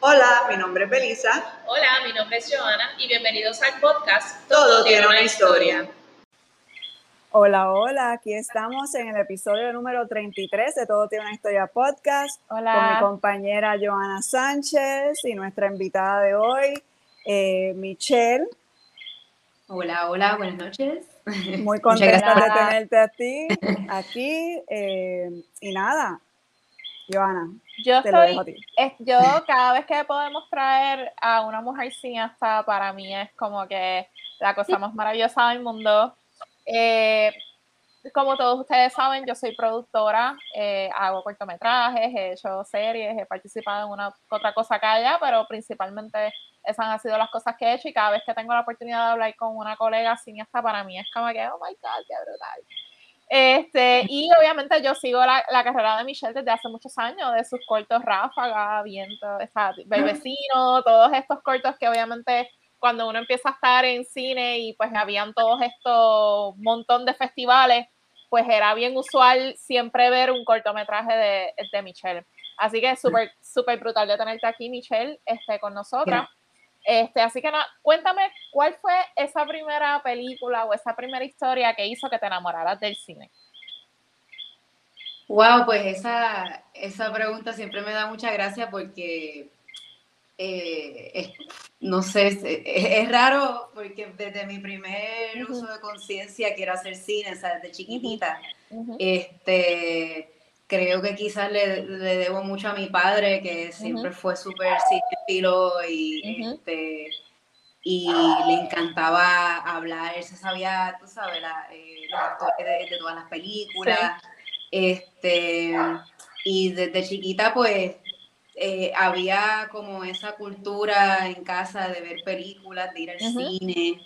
Hola, mi nombre es Belisa. Hola, mi nombre es Joana y bienvenidos al podcast Todo, tiene una historia. Hola, hola, aquí estamos en el episodio número 33 de Todo tiene una historia podcast Hola. con mi compañera Joana Sánchez y nuestra invitada de hoy, eh, Michelle. Hola, hola, buenas noches. Muy contenta de tenerte a ti aquí. eh, y nada, Joana, Yo te lo estoy, dejo a ti. es- yo cada vez que podemos traer a una mujer cineasta, para mí es como que la cosa más maravillosa del mundo. Eh, como todos ustedes saben, yo soy productora, eh, hago cortometrajes, he hecho series, he participado en una otra cosa acá allá, pero principalmente esas han sido las cosas que he hecho y cada vez que tengo la oportunidad de hablar con una colega cineasta, para mí es como que, oh my God, qué brutal. Este, y obviamente yo sigo la, la carrera de Michelle desde hace muchos años, de sus cortos Ráfaga, Viento, o sea, Bebecino, todos estos cortos que obviamente cuando uno empieza a estar en cine y pues habían todos estos montón de festivales, pues era bien usual siempre ver un cortometraje de, de Michelle. Así que es súper, súper brutal de tenerte aquí, Michelle, este, con nosotras. Este, así que nada, cuéntame cuál fue esa primera película o esa primera historia que hizo que te enamoraras del cine. Wow, pues esa, esa pregunta siempre me da mucha gracia porque, eh, es- no sé, es, raro porque desde mi primer uso de conciencia quiero hacer cine, o sea, desde chiquitita. Este, creo que quizás le, le debo mucho a mi padre, que siempre fue súper cinéfilo y, este, y le encantaba hablar, él se sabía, tú sabes, la- eh, los actores de, de todas las películas. Este, y desde chiquita, pues, eh, había como esa cultura en casa de ver películas, de ir al cine.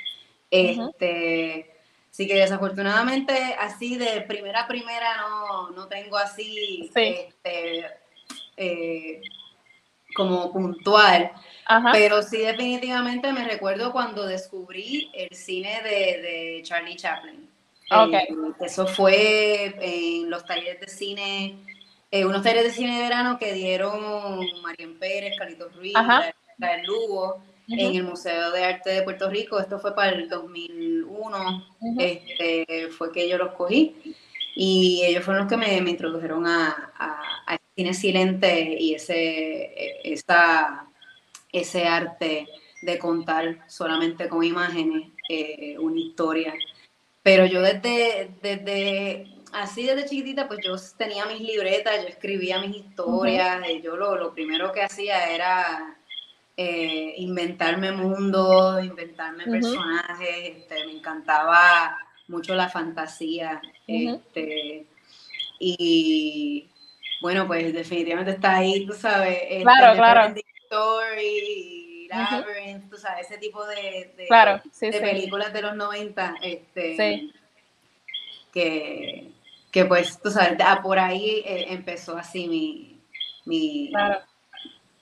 Este, Así que desafortunadamente, así de primera a primera no, no tengo así Sí. este, eh, como puntual. Ajá. Pero sí definitivamente me recuerdo cuando descubrí el cine de, de Charlie Chaplin. Ok. Eh, eso fue en los talleres de cine, eh, unos talleres de cine de verano que dieron Marian Pérez, Carlitos Ruiz, Ajá. Lugo, en el Museo de Arte de Puerto Rico. Esto fue para el 2001, Ujú. este, fue que yo los cogí. Y ellos fueron los que me, me introdujeron a, a, a cine silente y ese, esa, ese arte de contar solamente con imágenes eh, una historia. Pero yo desde, desde, así desde chiquitita, pues yo tenía mis libretas, yo escribía mis historias, y yo lo, lo primero que hacía era eh, inventarme mundos, inventarme personajes, este, me encantaba mucho la fantasía. Este, y bueno, pues definitivamente está ahí, tú sabes, este, Claro, claro. Story, Labyrinth, tú sabes, ese tipo de, de- Claro, sí, de sí. películas de los 90, este, Sí. que, que pues, tú sabes, por ahí eh, empezó así mi, mi, Claro.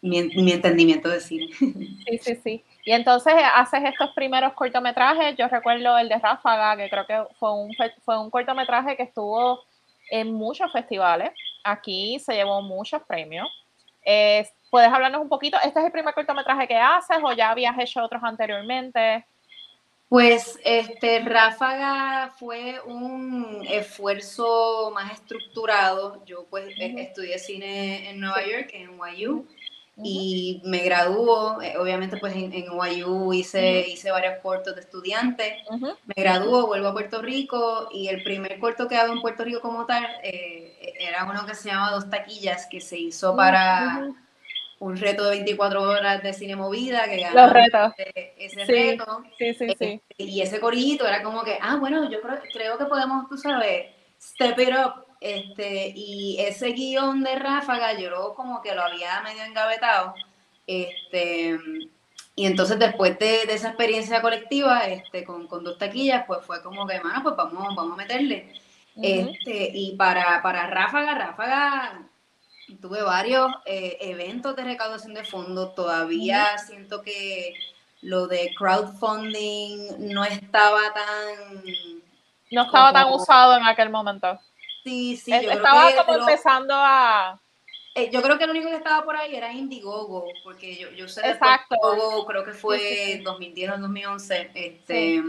Mi, mi entendimiento de cine. Sí, sí, sí. Y entonces haces estos primeros cortometrajes. Yo recuerdo el de Ráfaga, que creo que fue un, fue un cortometraje que estuvo en muchos festivales. Aquí se llevó muchos premios. Eh, ¿Puedes hablarnos un poquito? ¿Este es el primer cortometraje que haces o ya habías hecho otros anteriormente? Pues este Ráfaga fue un esfuerzo más estructurado. Yo pues estudié cine en Nueva York, en Y me graduó. eh, Obviamente pues en, en hice, hice varios cortos de estudiantes. Ujú. Me graduó, vuelvo a Puerto Rico y el primer corto que hago en Puerto Rico como tal eh, era uno que se llama Dos Taquillas, que se hizo para un reto de 24 horas de cine movida, que Los ganó retos. ese, ese Sí. reto. Sí, sí, sí. Y ese corillito era como que, ah, bueno, yo creo, creo que podemos, tú sabes, step it up. Este, y ese guion de Ráfaga, yo lo- como que lo había medio engavetado. Este, y entonces después de, de esa experiencia colectiva, este, con, con dos taquillas, pues fue como que, mano, pues vamos, vamos a meterle. Este, y para, para Ráfaga, Ráfaga, tuve varios eh, eventos de recaudación de fondos. Todavía siento que lo de crowdfunding no estaba tan. No estaba tan usado en aquel momento. Sí, sí, Es- yo creo estaba que como lo- empezando a... eh, yo creo que el único que estaba por ahí era Indiegogo, porque yo, yo sé de Exacto. Indiegogo, creo que fue Sí, sí, sí. 2010 o 2011, este,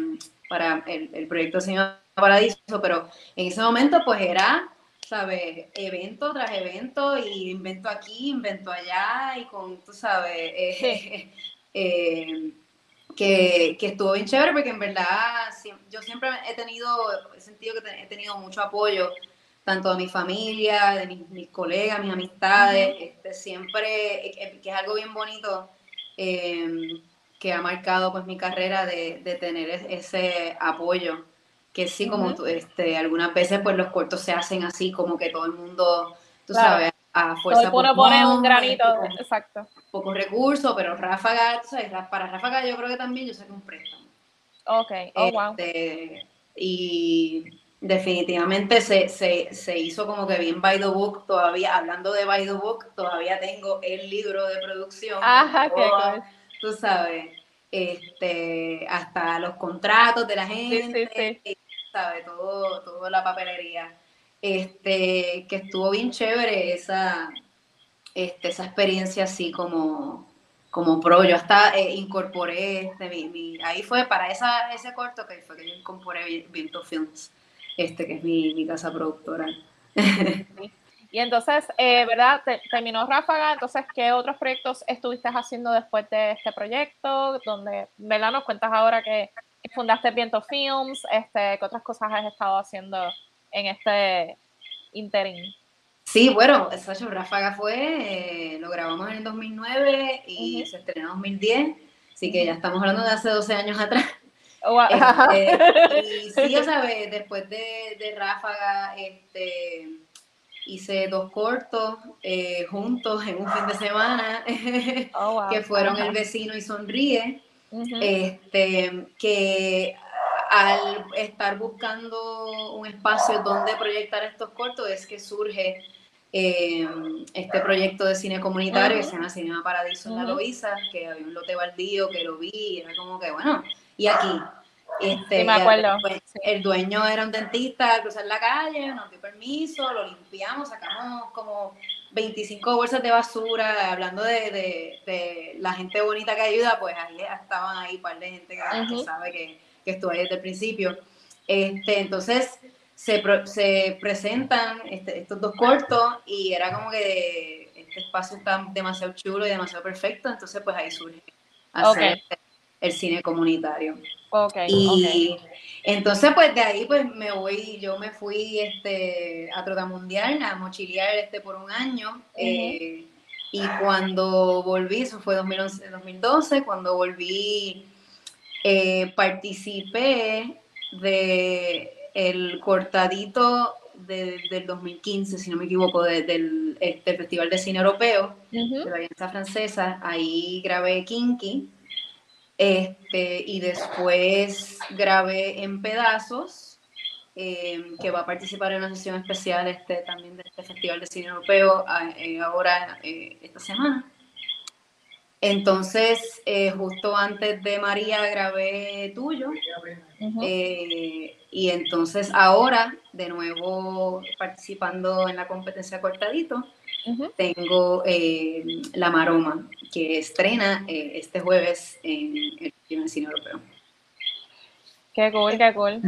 para el, el proyecto Señor Paradiso, pero en ese momento pues era, ¿sabes? Evento tras evento y invento aquí, invento allá y con, tú sabes, eh, eh, que, que estuvo bien chévere porque en verdad yo siempre he tenido, he sentido que he tenido mucho apoyo tanto de mi familia, de mis, mis colegas, mis amistades, este, siempre, eh, que, que es algo bien bonito eh, que ha marcado pues mi carrera de, de tener es- ese apoyo, que sí, como Ujú. tú, este, algunas veces pues los cortos se hacen así, como que todo el mundo, tú Claro. sabes, a Todo fuerza el mundo pone un granito, este, exacto. pocos recursos, pero Ráfaga, sabes, ra- para Ráfaga yo creo que también yo saqué un préstamo. Ok, oh wow. Este, y definitivamente se, se, se hizo como que bien by the book, todavía, hablando de by the book, todavía tengo el libro de producción. Ajá, qué cool. Tú sabes, este, hasta los contratos de la sí, gente, y, ¿sabes? Todo, toda la papelería. Este, que estuvo bien chévere esa, este, esa experiencia así como, como pro. Yo hasta eh, incorporé, este, mi, mi- ahí fue para esa, ese corto que fue que yo incorporé Vi- Viento Films, este, que es mi, mi casa productora. Y entonces, eh, ¿verdad? Te- terminó Ráfaga, entonces, ¿qué otros proyectos estuviste haciendo después de este proyecto? Donde, ¿verdad? Nos cuentas ahora que fundaste Viento Films, este, ¿qué otras cosas has estado haciendo en este interín? Sí, bueno, Sacho Ráfaga fue, eh, lo grabamos en el 2009 y Ujú. se estrenó en 2010, así que ya estamos hablando de hace 12 años atrás. Oh, wow. Este, y sí, ya sabes, después de, de Ráfaga, este, hice dos cortos eh, juntos en un fin de semana, Oh, wow. que fueron. El vecino y sonríe, este, que al estar buscando un espacio donde proyectar estos cortos es que surge eh, este proyecto de cine comunitario que Ujú. se llama Cinema Paradiso en la Ujú. Loíza, que había un lote baldío que lo vi y era como que, bueno, y aquí. Este, Sí, me ya acuerdo. después, Sí. El dueño era un dentista al cruzar la calle, nos dio permiso, lo limpiamos, sacamos como 25 bolsas de basura, hablando de, de- de la gente bonita que ayuda, pues ahí estaban ahí un par de gente que, sabe que, que estuvo ahí desde el principio. Este, entonces se, pro- se presentan este- estos dos cortos y era como que este espacio está demasiado chulo y demasiado perfecto, entonces pues ahí surge hacer el cine comunitario. Ok, Y entonces, pues de ahí, pues me voy, yo me fui este, a Trotamundial, a mochilear este, por un año. eh, y cuando volví, eso fue 2011, 2012, cuando volví, eh, participé de el cortadito de- del 2015, si no me equivoco, de- del este, Festival de Cine Europeo de la Alianza Francesa, ahí grabé Kinky, este, y después grabé en pedazos, eh, que va a participar en una sesión especial este, también de este Festival de Cine Europeo eh, ahora eh, esta semana. Entonces, eh, justo antes de María grabé Tuyo, Eh, y entonces ahora, de nuevo participando en la competencia cortadito, tengo eh, La Maroma, que estrena eh, este jueves en el Cine Europeo. Qué cool, qué cool.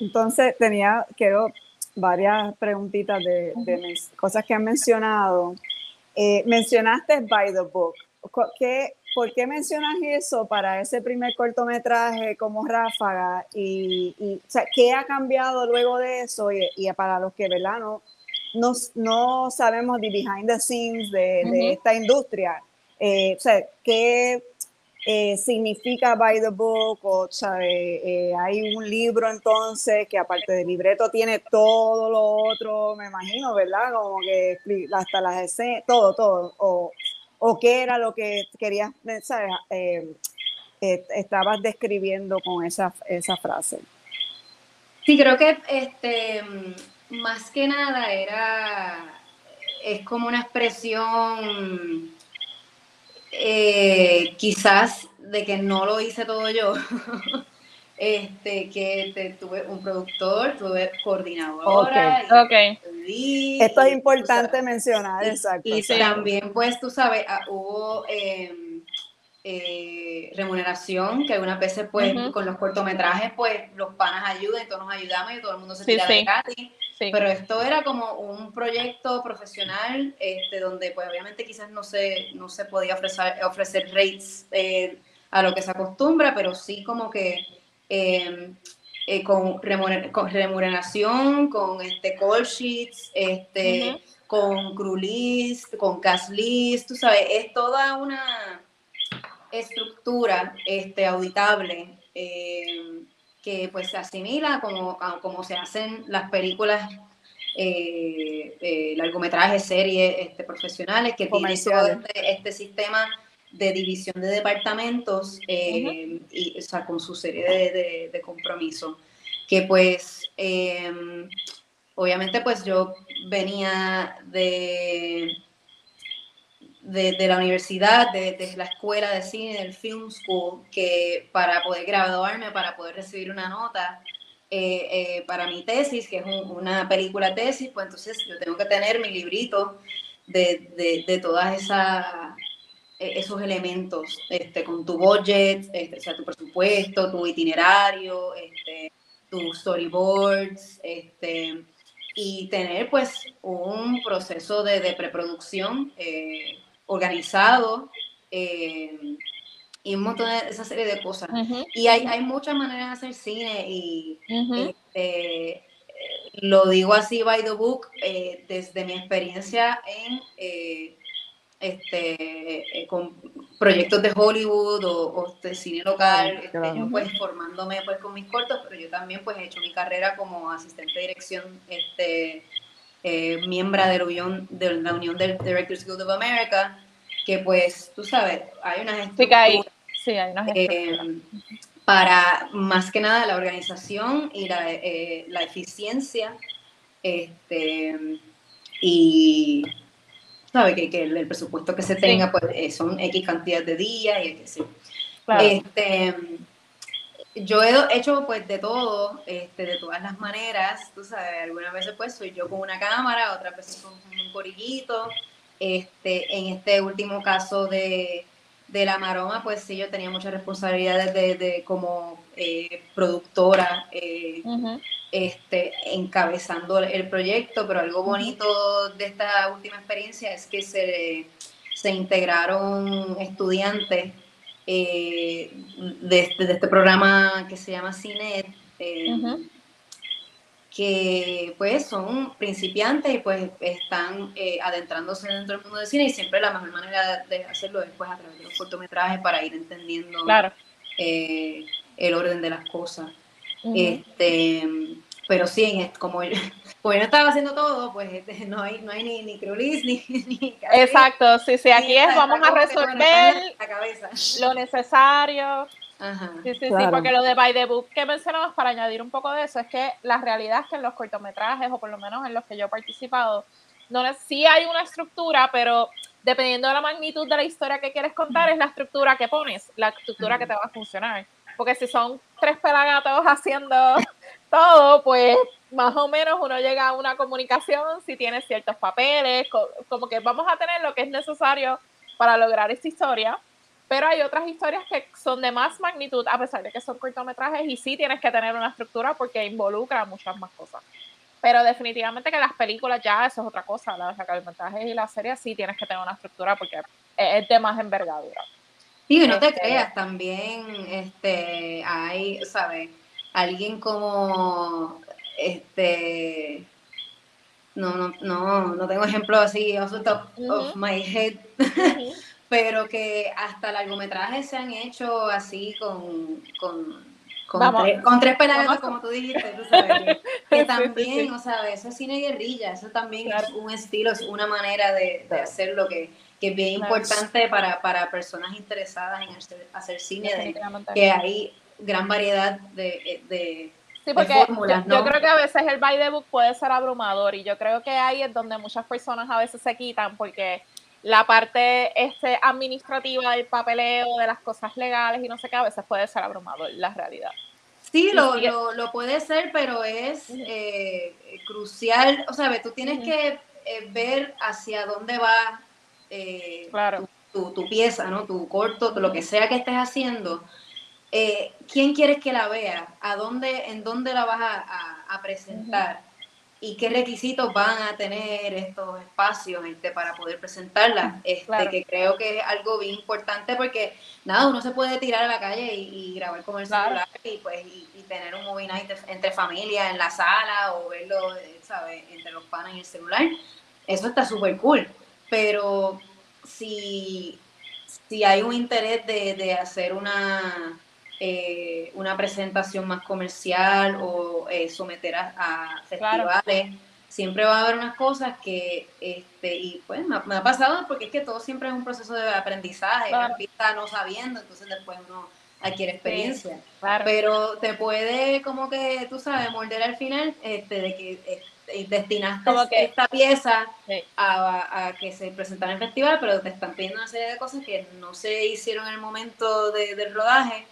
Entonces tenía, quiero varias preguntitas de, cosas que han mencionado. Eh, mencionaste By the Book. ¿Qué, ¿Por qué mencionas eso para ese primer cortometraje como Ráfaga? Y, y, o sea, ¿Qué ha cambiado luego de eso? Y, y para los que ¿verdad? No, no, no sabemos de behind the scenes de, de Ujú. esta industria, eh, o sea, ¿qué eh, significa by the book? O, ¿sabe? Eh, hay un libro entonces que aparte del libreto tiene todo lo otro, me imagino, ¿verdad? Como que hasta las escenas, todo, todo. O, o qué era lo que querías, ¿sabes? Eh, eh, estabas describiendo con esa, esa frase. Sí, creo que este más que nada era es como una expresión eh, quizás de que no lo hice todo yo. Este, que te- tuve un productor, tuve coordinadora, Ok. y Ok. tuve DVD. Esto es importante mencionar, y- exacto. Y sí. también, pues, tú sabes, ah, hubo eh, eh, remuneración, que algunas veces, pues, con los cortometrajes, pues, los panas ayudan todos nos ayudamos y todo el mundo se Sí, tira de sí. gratis. Sí. Pero esto era como un proyecto profesional, este, donde pues obviamente quizás no se, no se podía ofrecer, ofrecer rates eh, a lo que se acostumbra, pero sí como que eh, eh, con, remuner- con remuneración, con este call sheets, este, con crew list, con cast list, tú sabes, es toda una estructura este, auditable eh, que pues se asimila como, a como se hacen las películas, eh, eh, largometrajes, series este, profesionales, que tienen todo este, este sistema de división de departamentos eh, y, o sea, con su serie de, de, de compromisos. Que pues, eh, obviamente pues yo venía de, de, de la universidad, de, la escuela de cine, del Film School, que para poder graduarme, para poder recibir una nota eh, eh, para mi tesis, que es un- una película tesis, pues entonces yo tengo que tener mi librito de, de, todas esas esos elementos, este, con tu budget, este, o sea, tu presupuesto, tu itinerario, este, tus storyboards, este, y tener pues un proceso de, de preproducción eh, organizado eh, y un montón de esa serie de cosas. Y hay, hay muchas maneras de hacer cine y este, eh, lo digo así by the book, eh, desde mi experiencia en este, eh, con proyectos de Hollywood o, o de cine local, este, claro. yo pues formándome pues con mis cortos, pero yo también pues he hecho mi carrera como asistente de dirección, este, eh, miembro de la Unión, de la Unión del Directors Guild of America, que pues tú sabes, hay unas Sí, que hay, estructuras sí, hay unas eh, para más que nada la organización y la, eh, la eficiencia este, y sabe que, que el, el presupuesto que se tenga pues eh, son X cantidad de días y que sí. claro. Este, yo he hecho pues de todo, este, de todas las maneras, tú sabes, algunas veces pues soy yo con una cámara, otras veces con un corillito, este, en este último caso de, de La Maroma, pues sí, yo tenía muchas responsabilidades de, de como eh, productora, eh, este, encabezando el proyecto, pero algo bonito de esta última experiencia es que se, se integraron estudiantes eh, de, este, de este programa que se llama CINET. Que pues son principiantes y pues están eh, adentrándose dentro del mundo del cine y siempre la mejor manera de hacerlo es pues a través de los cortometrajes para ir entendiendo Claro. eh, el orden de las cosas. Este, pero sí, en como yo, como yo no estaba haciendo todo, pues este, no hay, no hay ni, ni crew list, ni, ni Exacto, sí, sí, aquí es, vamos a resolver la cabeza. lo necesario. Ajá. Sí, sí, sí, Claro. porque lo de by the book que mencionabas para añadir un poco de eso es que la realidad es que en los cortometrajes, o por lo menos en los que yo he participado, no sí hay una estructura, pero dependiendo de la magnitud de la historia que quieres contar, es la estructura que pones, la estructura que te va a funcionar. Porque si son tres pelagatos haciendo todo, pues más o menos uno llega a una comunicación si tiene ciertos papeles, co- como que vamos a tener lo que es necesario para lograr esta historia. Pero hay otras historias que son de más magnitud, a pesar de que son cortometrajes, y sí tienes que tener una estructura porque involucra muchas más cosas. Pero definitivamente que las películas ya, eso es otra cosa. Los cortometrajes y las series sí tienes que tener una estructura porque es de más envergadura. Sí, y no te Este- creas, también este, hay, ¿sabes? Alguien como, este, no, no, no, no tengo ejemplo así off the top of my head, pero que hasta largometrajes se han hecho así con, con, con, tres, con tres pelagatos, como tú dijiste, tú sabes, que, que Sí, sí, también, sí. o sea, eso es cine guerrilla, eso también Claro. es un estilo, es una manera de, de Claro. hacerlo que, que es bien Claro. importante para, para personas interesadas en hacer, hacer cine, de, que hay gran variedad de, de Sí, de porque fórmulas, yo, yo ¿no? creo que a veces el by the book puede ser abrumador y yo creo que ahí es donde muchas personas a veces se quitan porque la parte este, administrativa del papeleo, de las cosas legales y no sé qué, a veces puede ser abrumador, la realidad. Sí, lo, lo, lo puede ser, pero es eh, crucial. O sea, tú tienes que eh, ver hacia dónde va eh, Claro. tu, tu pieza, ¿no? Tu corto, lo que sea que estés haciendo. Eh, ¿Quién quieres que la vea? ¿A dónde, en dónde la vas a, a- a presentar? ¿Y qué requisitos van a tener estos espacios este, para poder presentarla? Este, Claro. Que creo que es algo bien importante porque, nada, uno se puede tirar a la calle y, y grabar con el Claro. celular y, pues, y, y tener un movie night entre familia en la sala o verlo, eh, ¿sabes?, entre los panas y el celular. Eso está súper cool. Pero si, si hay un interés de, de hacer una, eh, una presentación más comercial o eh, someter a, a Claro. festivales, siempre va a haber unas cosas que, este, y pues me ha, me ha pasado porque es que todo siempre es un proceso de aprendizaje, Claro. empieza no sabiendo, entonces después uno adquiere experiencia. Claro. Pero te puede como que, tú sabes, morder al final este, de que este, destinaste que- esta pieza Sí. a, a que se presentara en el festival, pero te están pidiendo una serie de cosas que no se hicieron en el momento de- del rodaje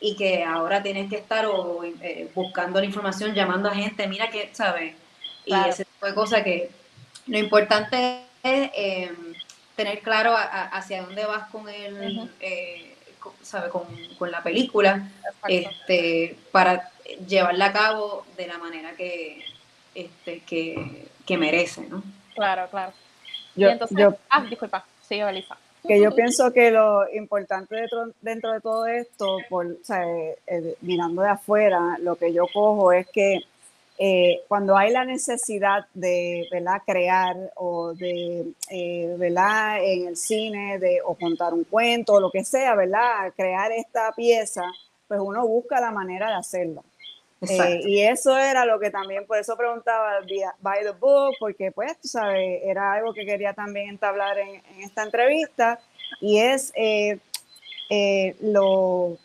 y que ahora tienes que estar o, eh, buscando la información, llamando a gente, mira que, ¿sabes? Y Claro. ese tipo de cosas que lo importante es eh, tener claro a- a- hacia dónde vas con el, eh, con- ¿sabe? Con, con la película Exacto. este, para llevarla a cabo de la manera que, este, que, que merece, ¿no? Claro, claro. Yo, y entonces, yo, ah, disculpa, sigue Belisa. Que yo pienso que lo importante dentro, dentro de todo esto, por, o sea, eh, eh, mirando de afuera, lo que yo cojo es que eh, cuando hay la necesidad de ¿verdad? crear o de, eh, ¿verdad? en el cine, de, o contar un cuento, o lo que sea, ¿verdad? crear esta pieza, pues uno busca la manera de hacerlo. Eh, y eso era lo que también, por eso preguntaba by the book, porque pues, tú sabes, era algo que quería también entablar en, en esta entrevista, y es eh, eh, lo,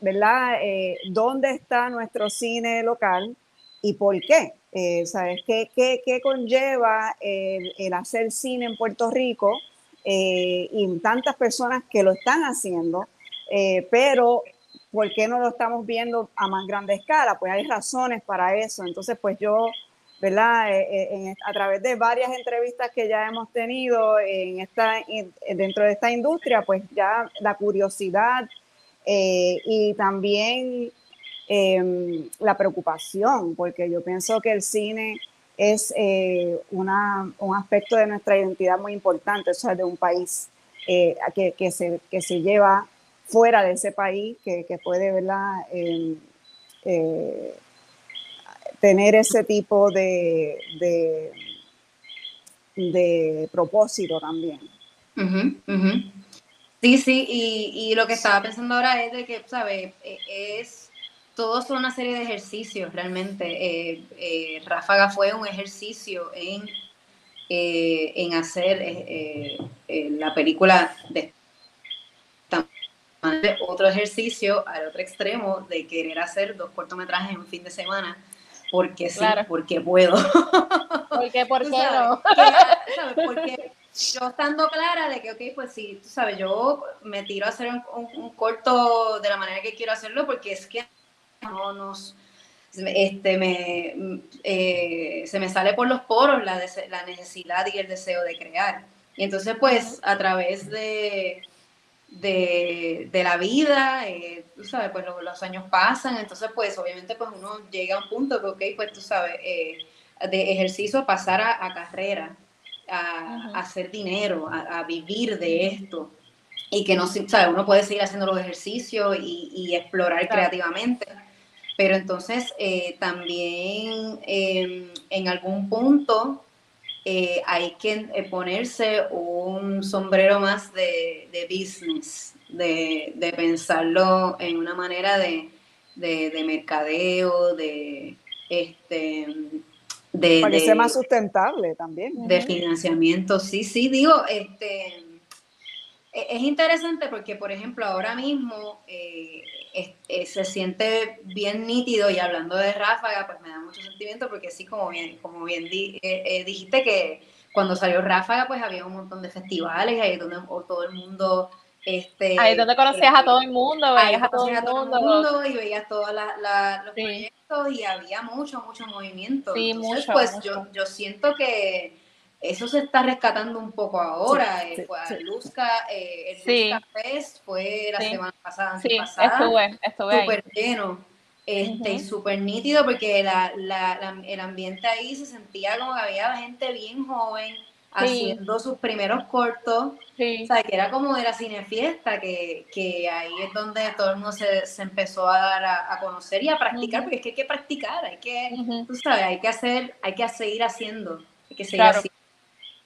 ¿verdad? Eh, ¿Dónde está nuestro cine local y por qué? Eh, ¿Sabes? ¿Qué, qué, qué conlleva el, el hacer cine en Puerto Rico eh, y tantas personas que lo están haciendo, pero ¿por qué no lo estamos viendo a más grande escala? Pues hay razones para eso. Entonces, pues yo, ¿verdad? Eh, eh, a través de varias entrevistas que ya hemos tenido en esta, dentro de esta industria, pues ya la curiosidad eh, y también eh, la preocupación, porque yo pienso que el cine es una, un aspecto de nuestra identidad muy importante, o sea, de un país que, que, se, que se lleva fuera de ese país, que, que puede ¿verdad? Eh, eh, tener ese tipo de, de, propósito también. Ujú, ujú. Sí, sí, y, y lo que estaba pensando ahora es de que, ¿sabes? Eh, Es, todos son una serie de ejercicios realmente. Eh, eh, Ráfaga fue un ejercicio en, eh, en hacer la película de otro ejercicio al otro extremo de querer hacer dos cortometrajes en un fin de semana porque sí, Claro. porque puedo. Porque, ¿por qué no? Porque yo estando clara de que, ok, pues sí, tú sabes, yo me tiro a hacer un, un- un corto de la manera que quiero hacerlo porque es que no nos... Este, me, eh, se me sale por los poros la, la necesidad y el deseo de crear. Y entonces, pues, a través de, de, de la vida, eh, tú sabes, pues lo- los años pasan, entonces, pues, obviamente, pues uno llega a un punto que, ok, pues tú sabes, eh, de ejercicio pasar a, a carrera, a, a hacer dinero, a, a vivir de esto. Y que no, ¿sabes? Uno puede seguir haciendo los ejercicios y, y explorar Claro. creativamente. Pero entonces eh, también eh, en algún punto eh, hay que eh, ponerse un sombrero más de, de business, de, de pensarlo en una manera de, de, de mercadeo, de este de, sea más sustentable también. de financiamiento. Sí, sí, digo, este e- es interesante porque, por ejemplo, ahora mismo eh, es- eh, se siente bien nítido y hablando de Ráfaga, pues me da mucho sentimiento porque sí, como bien, como bien di- eh, eh, dijiste que cuando salió Ráfaga, pues había un montón de festivales ahí donde todo el mundo Este, Ahí donde conocías a todo el mundo, veías a todo el todo mundo. el mundo y veías todos los Sí. proyectos y había mucho, mucho movimiento. Sí, Entonces, mucho, pues mucho. Yo, yo siento que eso se está rescatando un poco ahora. Sí, eh, sí, fue a sí. Luzca, eh, el Sí. Luzca Fest fue la semana pasada, Sí, estuve, estuve súper lleno este, y Ujú. súper nítido porque la, la- la- el ambiente ahí se sentía como que había gente bien joven haciendo sus primeros cortos, Sí, o sea, que era como de la cinefiesta, que, que ahí es donde todo el mundo se, se empezó a dar a, a conocer y a practicar, Ujú. porque es que hay que practicar, hay que, Ujú. tú sabes, hay que hacer, hay que seguir haciendo, hay que seguir Claro. así.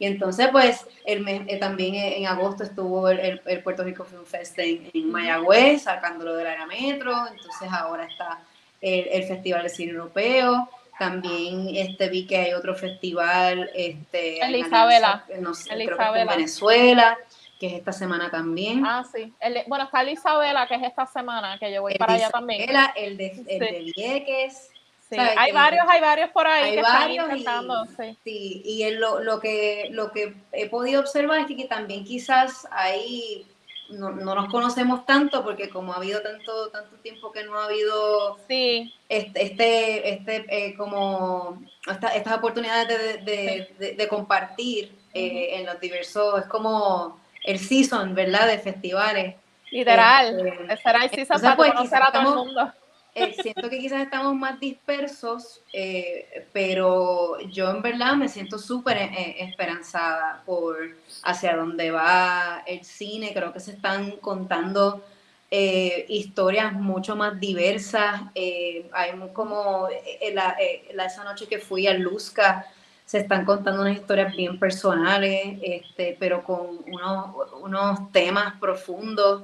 Y entonces, pues, el mes- eh, también en agosto estuvo el, el- el Puerto Rico Film Fest en, en Mayagüez, sacándolo del área metro. Entonces, ahora está el, el Festival de Cine Europeo. También este, vi que hay otro festival. Este, en Isabela. no sé, creo que Isabela. Venezuela, que es esta semana también. Ah, sí. El de- bueno, está el Isabela, que es esta semana, que yo voy el para allá también. El de, el Sí. de Vieques. Hay varios, hay varios por ahí hay que varios están y- intentando, sí. Sí, y lo, lo, que, lo que he podido observar es que, que también quizás ahí no, no nos conocemos tanto porque como ha habido tanto, tanto tiempo que no ha habido Sí, este, este, este eh, como esta- estas oportunidades de, de- de- de compartir eh, en los diversos, es como el season, ¿verdad? De festivales. literal. Ese era el season entonces, para pues, conocer a todo el mundo. Eh, siento que quizás estamos más dispersos, eh, pero yo en verdad me siento súper eh, esperanzada por hacia dónde va el cine. Creo que se están contando eh, historias mucho más diversas. Eh, hay como eh, la, eh, la- esa noche que fui a Luzca, se están contando unas historias bien personales, este, pero con unos, unos temas profundos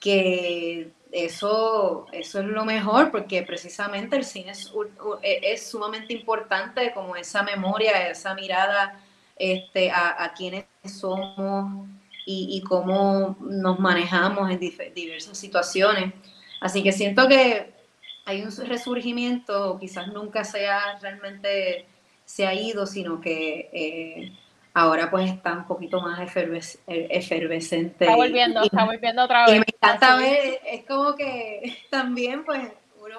que eso, eso es lo mejor, porque precisamente el cine e- es sumamente importante, como esa memoria, esa mirada este, a, a quienes somos y, cómo nos manejamos en diversas situaciones. Así que siento que hay un resurgimiento, quizás nunca sea realmente se ha ido, sino que eh, ahora pues está un poquito más eferves- efervescente. Está y- volviendo, y- está volviendo otra y vez. me encanta ver, es como que también pues uno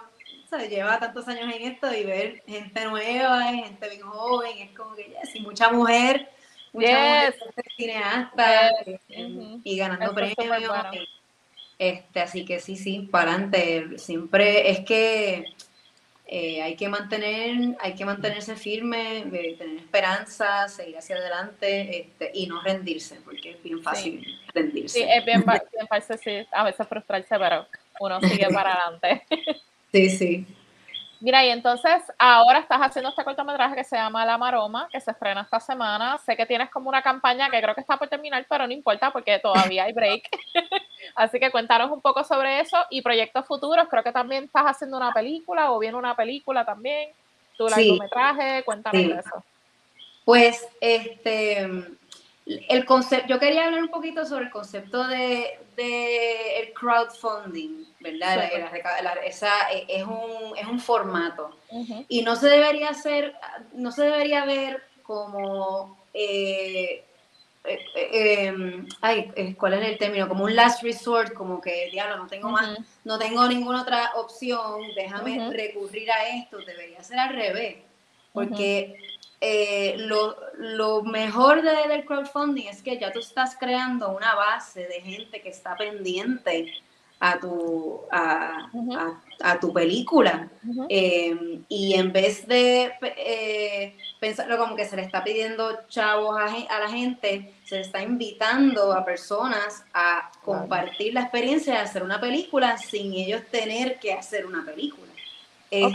se lleva tantos años en esto y ver gente nueva, gente bien joven, es como que yes, y mucha mujer, mucha Yes. mujer cineasta Yes. eh, y ganando premios. bueno. y, Este, así que sí, sí, para adelante. Siempre es que eh, hay que mantener, hay que mantenerse firme, eh, tener esperanza, seguir hacia adelante este, y no rendirse, porque es bien fácil rendirse. Sí, es bien, bien fácil, sí, a veces frustrarse, pero uno sigue para adelante. sí. sí. Mira, y entonces ahora estás haciendo este cortometraje que se llama La Maroma, que se estrena esta semana. Sé que tienes como una campaña que creo que está por terminar, pero no importa porque todavía hay break. Así que cuéntanos un poco sobre eso y proyectos futuros. Creo que también estás haciendo una película o viene una película también. Tu Sí. largometraje, cuéntanos Sí. de eso. Pues este el concepto, yo quería hablar un poquito sobre el concepto de, de el crowdfunding, ¿verdad? La- Súper. la reca- la- esa, eh, es, un, es un formato. Y no se debería hacer, no se debería ver como eh, eh, eh, em, ay, eh, ¿cuál es el término? Como un last resort, como que, diablo, no tengo más, no tengo ninguna otra opción, déjame recurrir a esto, debería ser al revés, porque eh, lo, lo mejor de- del crowdfunding es que ya tú estás creando una base de gente que está pendiente a tu, a, a- a tu película. Eh, y en vez de eh, pensarlo como que se le está pidiendo chavos a la gente, se le está invitando a personas a compartir la experiencia de hacer una película sin ellos tener que hacer una película. Este,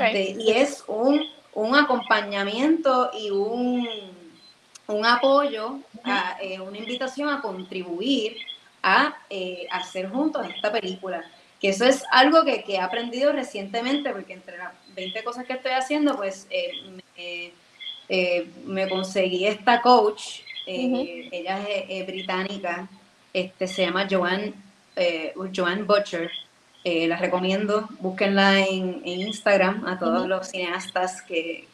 Y es un, un acompañamiento y un, un apoyo, a, eh, una invitación a contribuir a eh, hacer juntos esta película. Que eso es algo que, que he aprendido recientemente, porque entre las 20 cosas que estoy haciendo, pues eh, me, eh, me conseguí esta coach, eh, ella es eh, británica, este, se llama Joanne, Joanne Butcher, eh, la recomiendo, búsquenla en, en Instagram a todos Ujú. los cineastas que,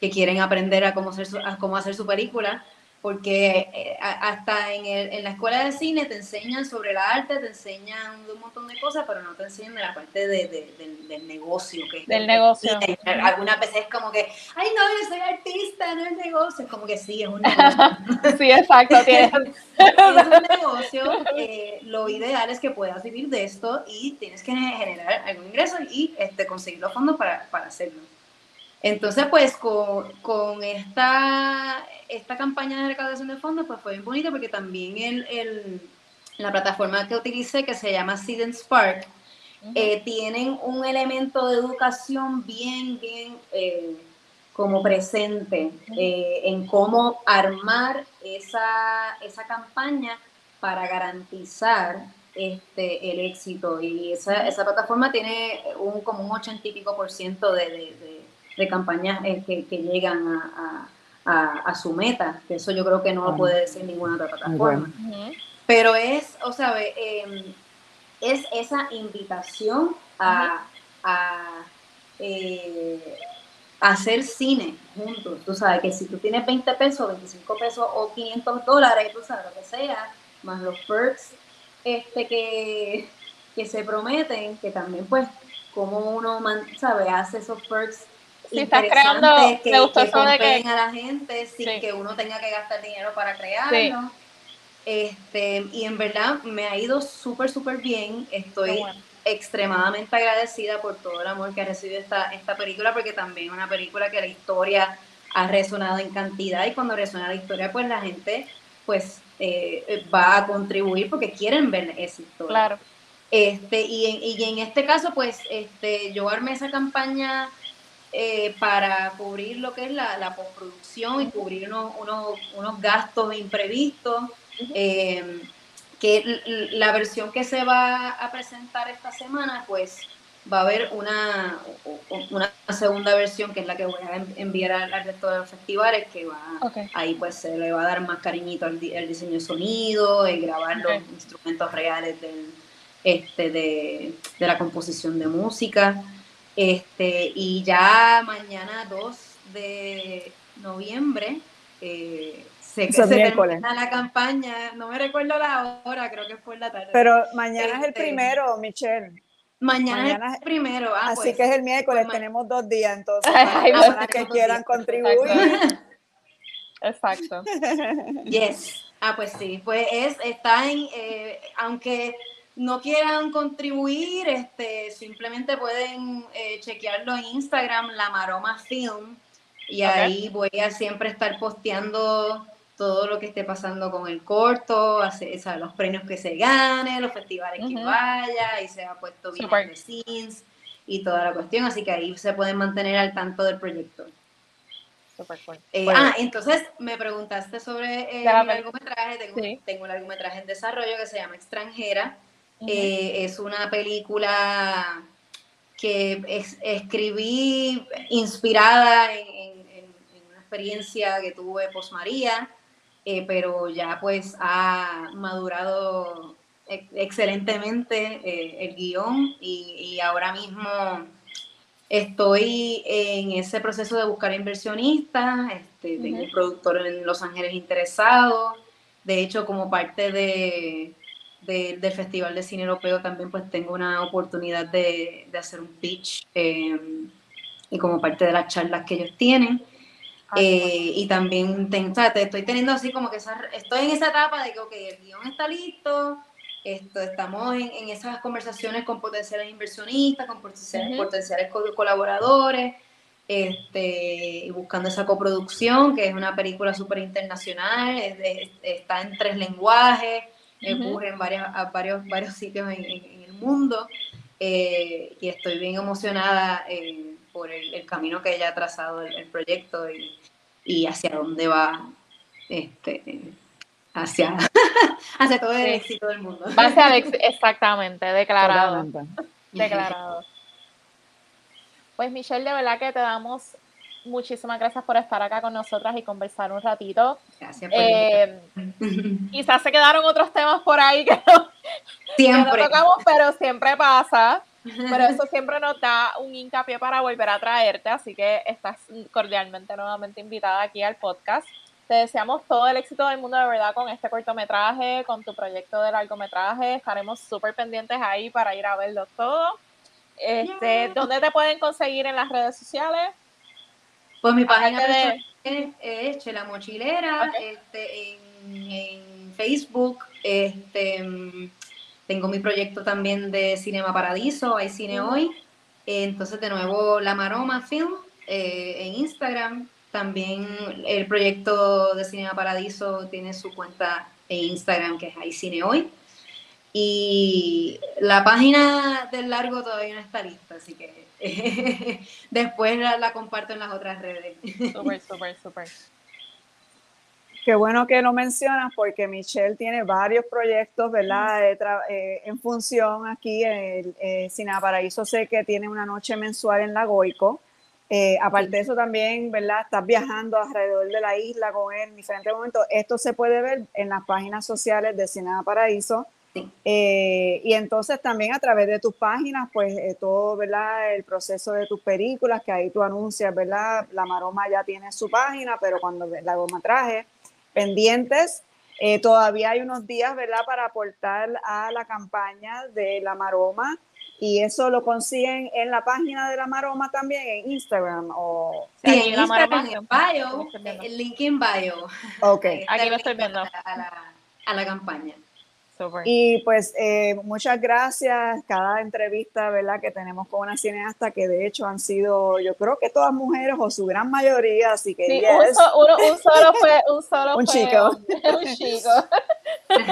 que quieren aprender a cómo hacer su, a cómo hacer su película. Porque eh, hasta en, el, en, la escuela de cine te enseñan sobre el arte, te enseñan un montón de cosas, pero no te enseñan de la parte de, del, del, negocio. Que del negocio. Algunas veces es como que, ay no, yo soy artista, no es negocio. Es como que sí, es un negocio. sí, exacto. es un negocio. Eh, lo ideal es que puedas vivir de esto y tienes que generar algún ingreso y este, conseguir los fondos para, para hacerlo. Entonces, pues con, con esta, esta campaña de recaudación de fondos, pues fue bien bonita porque también el, el, la plataforma que utilicé, que se llama Seed Spark, eh, tienen un elemento de educación bien, bien eh, como presente eh, en cómo armar esa, esa campaña para garantizar este, el éxito. Y esa, esa plataforma tiene un, como un ochenta y pico por ciento de de campañas eh, que, que, llegan a, a, a, su meta, que eso yo creo que no lo puede decir ninguna otra plataforma. Pero es, o sea, eh, es esa invitación a, a eh, hacer cine juntos. Tú sabes que si tú tienes 20 pesos, 25 pesos o 500 dólares, tú sabes lo que sea, más los perks este, que, que se prometen, que también pues como uno sabe hace esos perks si estás creando, que, me gustó que eso de que a la gente sin que uno tenga que gastar dinero para crearlo. Este, y en verdad me ha ido súper, súper bien. Estoy extremadamente agradecida por todo el amor que ha recibido esta, esta película, porque también es una película que la historia ha resonado en cantidad y cuando resuena la historia, pues la gente pues eh, va a contribuir porque quieren ver esa historia. Claro. Este, y, en, y en este caso, pues este, yo armé esa campaña eh, para cubrir lo que es la, postproducción y cubrir unos, unos, gastos imprevistos. Eh, que la versión que se va a presentar esta semana, pues va a haber una, una segunda versión que es la que voy a enviar al, resto de los festivales, que va ahí pues se le va a dar más cariñito al, diseño de sonido, el grabar los instrumentos reales del, este, de, de la composición de música. Este, y ya mañana 2 de noviembre eh, se, se termina la campaña, no me recuerdo la hora, creo que fue la tarde. Pero mañana es el este, primero, Michelle. Mañana, es el primero. Ah, así pues, que es el miércoles, pues, tenemos dos días entonces para, los que quieran contribuir. Exacto. Yes. Ah, pues sí, pues es, está en, eh, aunque no quieran contribuir, este, simplemente pueden eh, chequearlo en Instagram, La Maroma Film, y ahí voy a siempre estar posteando todo lo que esté pasando con el corto, los premios que se ganen, los festivales que vaya, y se ha puesto bien de scenes y toda la cuestión, así que ahí se pueden mantener al tanto del proyecto. Eh, ah, entonces me preguntaste sobre eh, el largometraje, tengo, tengo un largometraje en desarrollo que se llama Extranjera, eh, es una película que escribí inspirada en, una experiencia que tuve post María, eh, pero ya pues ha madurado excelentemente eh, el guion y, ahora mismo estoy en ese proceso de buscar inversionistas, este, tengo un productor en Los Ángeles interesado, de hecho como parte de del Festival de Cine Europeo también pues tengo una oportunidad de, de hacer un pitch em, y como parte de las charlas que ellos tienen. Eh, y también o sea, estoy teniendo así como que estoy en esa etapa de que okay, el guion está listo, esto, estamos en, en, esas conversaciones con potenciales inversionistas, con potenciales, potenciales colaboradores, este, buscando esa coproducción, que es una película súper internacional, está en tres lenguajes, ocurre en varios, varios, varios sitios en, el mundo eh, y estoy bien emocionada eh, por el, camino que haya trazado el, proyecto y, y, hacia dónde va este, hacia, hacia todo el éxito del mundo. exactamente, declarado. Declarado. Pues Michelle, de verdad que te damos muchísimas gracias por estar acá con nosotras y conversar un ratito. Gracias eh, Quizás se quedaron otros temas por ahí que no, siempre. tocamos, pero siempre pasa. Pero eso siempre nos da un hincapié para volver a traerte, así que estás cordialmente nuevamente invitada aquí al podcast. te deseamos todo el éxito del mundo de verdad con este cortometraje, con tu proyecto de largometraje. Estaremos súper pendientes ahí para ir a verlo todo. Este, ¿Dónde te pueden conseguir en las redes sociales? Pues mi página es, Chela Mochilera, este, en, Facebook, este, tengo mi proyecto también de Cinema Paradiso, hay cine hoy. Entonces, de nuevo, La Maroma Film eh, en Instagram. También el proyecto de Cinema Paradiso tiene su cuenta en Instagram, que es Hay Cine Hoy. Y la página del largo todavía no está lista, así que después la, comparto en las otras redes. Súper, súper, súper. Qué bueno que lo mencionas porque Michelle tiene varios proyectos, ¿verdad? Eh, en función aquí en el Cinema Paraíso. Sé que tiene una noche mensual en la Goico. Eh, aparte de eso también, ¿verdad? Estás viajando alrededor de la isla con él en diferentes momentos. Esto se puede ver en las páginas sociales de Cinema Paraíso. Eh, y entonces también a través de tus páginas, pues eh, todo, ¿verdad? El proceso de tus películas, que ahí tú anuncias, ¿verdad? La Maroma ya tiene su página, pero cuando la goma traje, pendientes, eh, todavía hay unos días, ¿verdad? Para aportar a la campaña de la Maroma y eso lo consiguen en la página de la Maroma también, en Instagram o... Sí, en Instagram, en bio, el link en bio. Ok. Aquí lo estoy viendo. a la campaña. Y pues eh, muchas gracias. Cada entrevista, ¿verdad? Que tenemos con una cineasta que de hecho han sido, yo creo que todas mujeres o su gran mayoría, así que sí, un, solo fue un solo un fue, chico. Un, chico.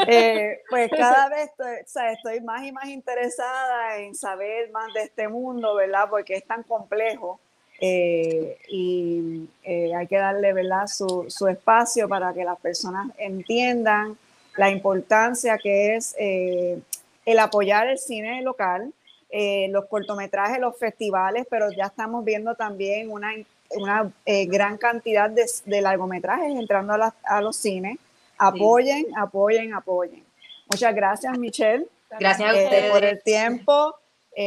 Eh, pues cada vez estoy, o sea, estoy más y más interesada en saber más de este mundo, ¿verdad? Porque es tan complejo. Eh, y hay que darle ¿verdad? Su, su espacio para que las personas entiendan la importancia que es eh, el apoyar el cine local, eh, los cortometrajes, los festivales, pero ya estamos viendo también una, una eh, gran cantidad de, de, largometrajes entrando a, los cines. Apoyen, apoyen, apoyen. Muchas gracias, Michelle. Gracias a ustedes. por el tiempo.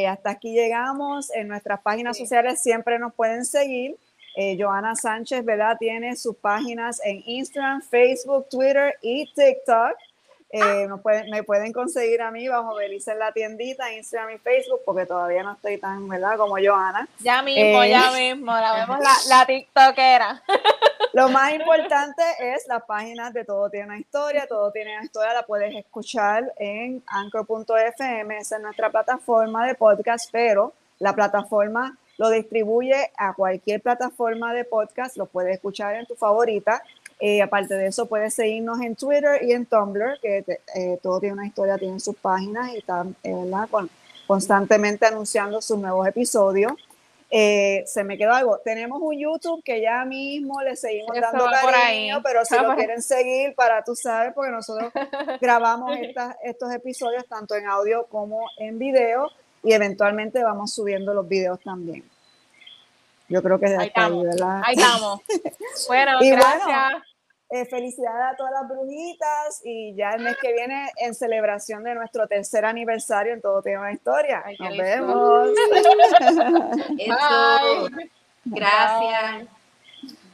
hasta aquí llegamos. En nuestras páginas sociales siempre nos pueden seguir. Joana Sánchez, ¿verdad? Tiene sus páginas en Instagram, Facebook, Twitter y TikTok. Eh, me pueden conseguir a mí bajo Belice en la tiendita, Instagram y Facebook, porque todavía no estoy tan, ¿verdad? Como Joana. Ya mismo, ya eh, mismo, la vemos la, la TikTokera. Lo más importante es las páginas de Todo Tiene una Historia. Todo Tiene una Historia la puedes escuchar en anchor.fm, esa es nuestra plataforma de podcast, pero la plataforma lo distribuye a cualquier plataforma de podcast, lo puedes escuchar en tu favorita. Eh, aparte de eso, puedes seguirnos en Twitter y en Tumblr, que eh, todo tiene una historia, tienen sus páginas y están eh, constantemente anunciando sus nuevos episodios. se me quedó algo. Tenemos un YouTube que ya mismo le seguimos dando cariño, pero si lo quieren seguir para tú sabes, porque nosotros grabamos estos episodios tanto en audio como en video y eventualmente vamos subiendo los videos también. Yo creo que ahí estamos. ¿verdad? Ahí estamos. Bueno, gracias. Eh, felicidades a todas las brujitas y ya el mes que viene en celebración de nuestro tercer aniversario en Todo Tiene una Historia. Nos vemos. Gracias.